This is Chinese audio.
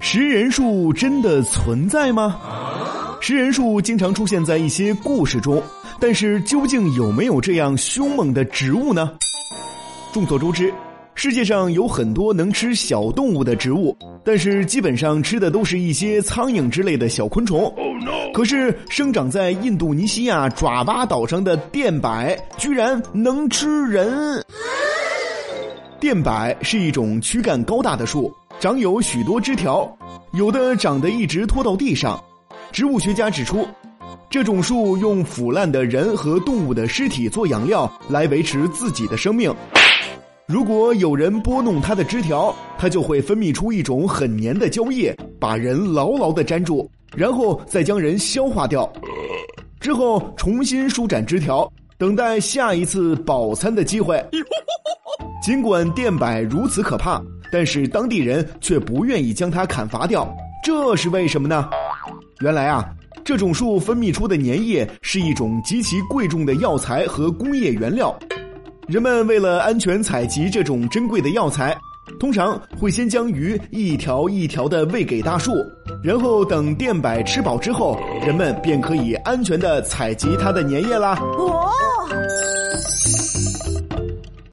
食人树真的存在吗？食人树经常出现在一些故事中，但是究竟有没有这样凶猛的植物呢？众所周知，世界上有很多能吃小动物的植物，但是基本上吃的都是一些苍蝇之类的小昆虫。可是生长在印度尼西亚爪哇岛上的电柏居然能吃人。电柏是一种躯干高大的树，长有许多枝条，有的长得一直拖到地上。植物学家指出，这种树用腐烂的人和动物的尸体做养料来维持自己的生命。如果有人拨弄它的枝条，它就会分泌出一种很黏的胶液，把人牢牢的粘住，然后再将人消化掉。之后重新舒展枝条，等待下一次饱餐的机会。尽管电柏如此可怕，但是当地人却不愿意将它砍伐掉，这是为什么呢？原来啊，这种树分泌出的粘液是一种极其贵重的药材和工业原料。人们为了安全采集这种珍贵的药材，通常会先将鱼一条一条的喂给大树，然后等电柏吃饱之后，人们便可以安全的采集它的粘液啦。哦。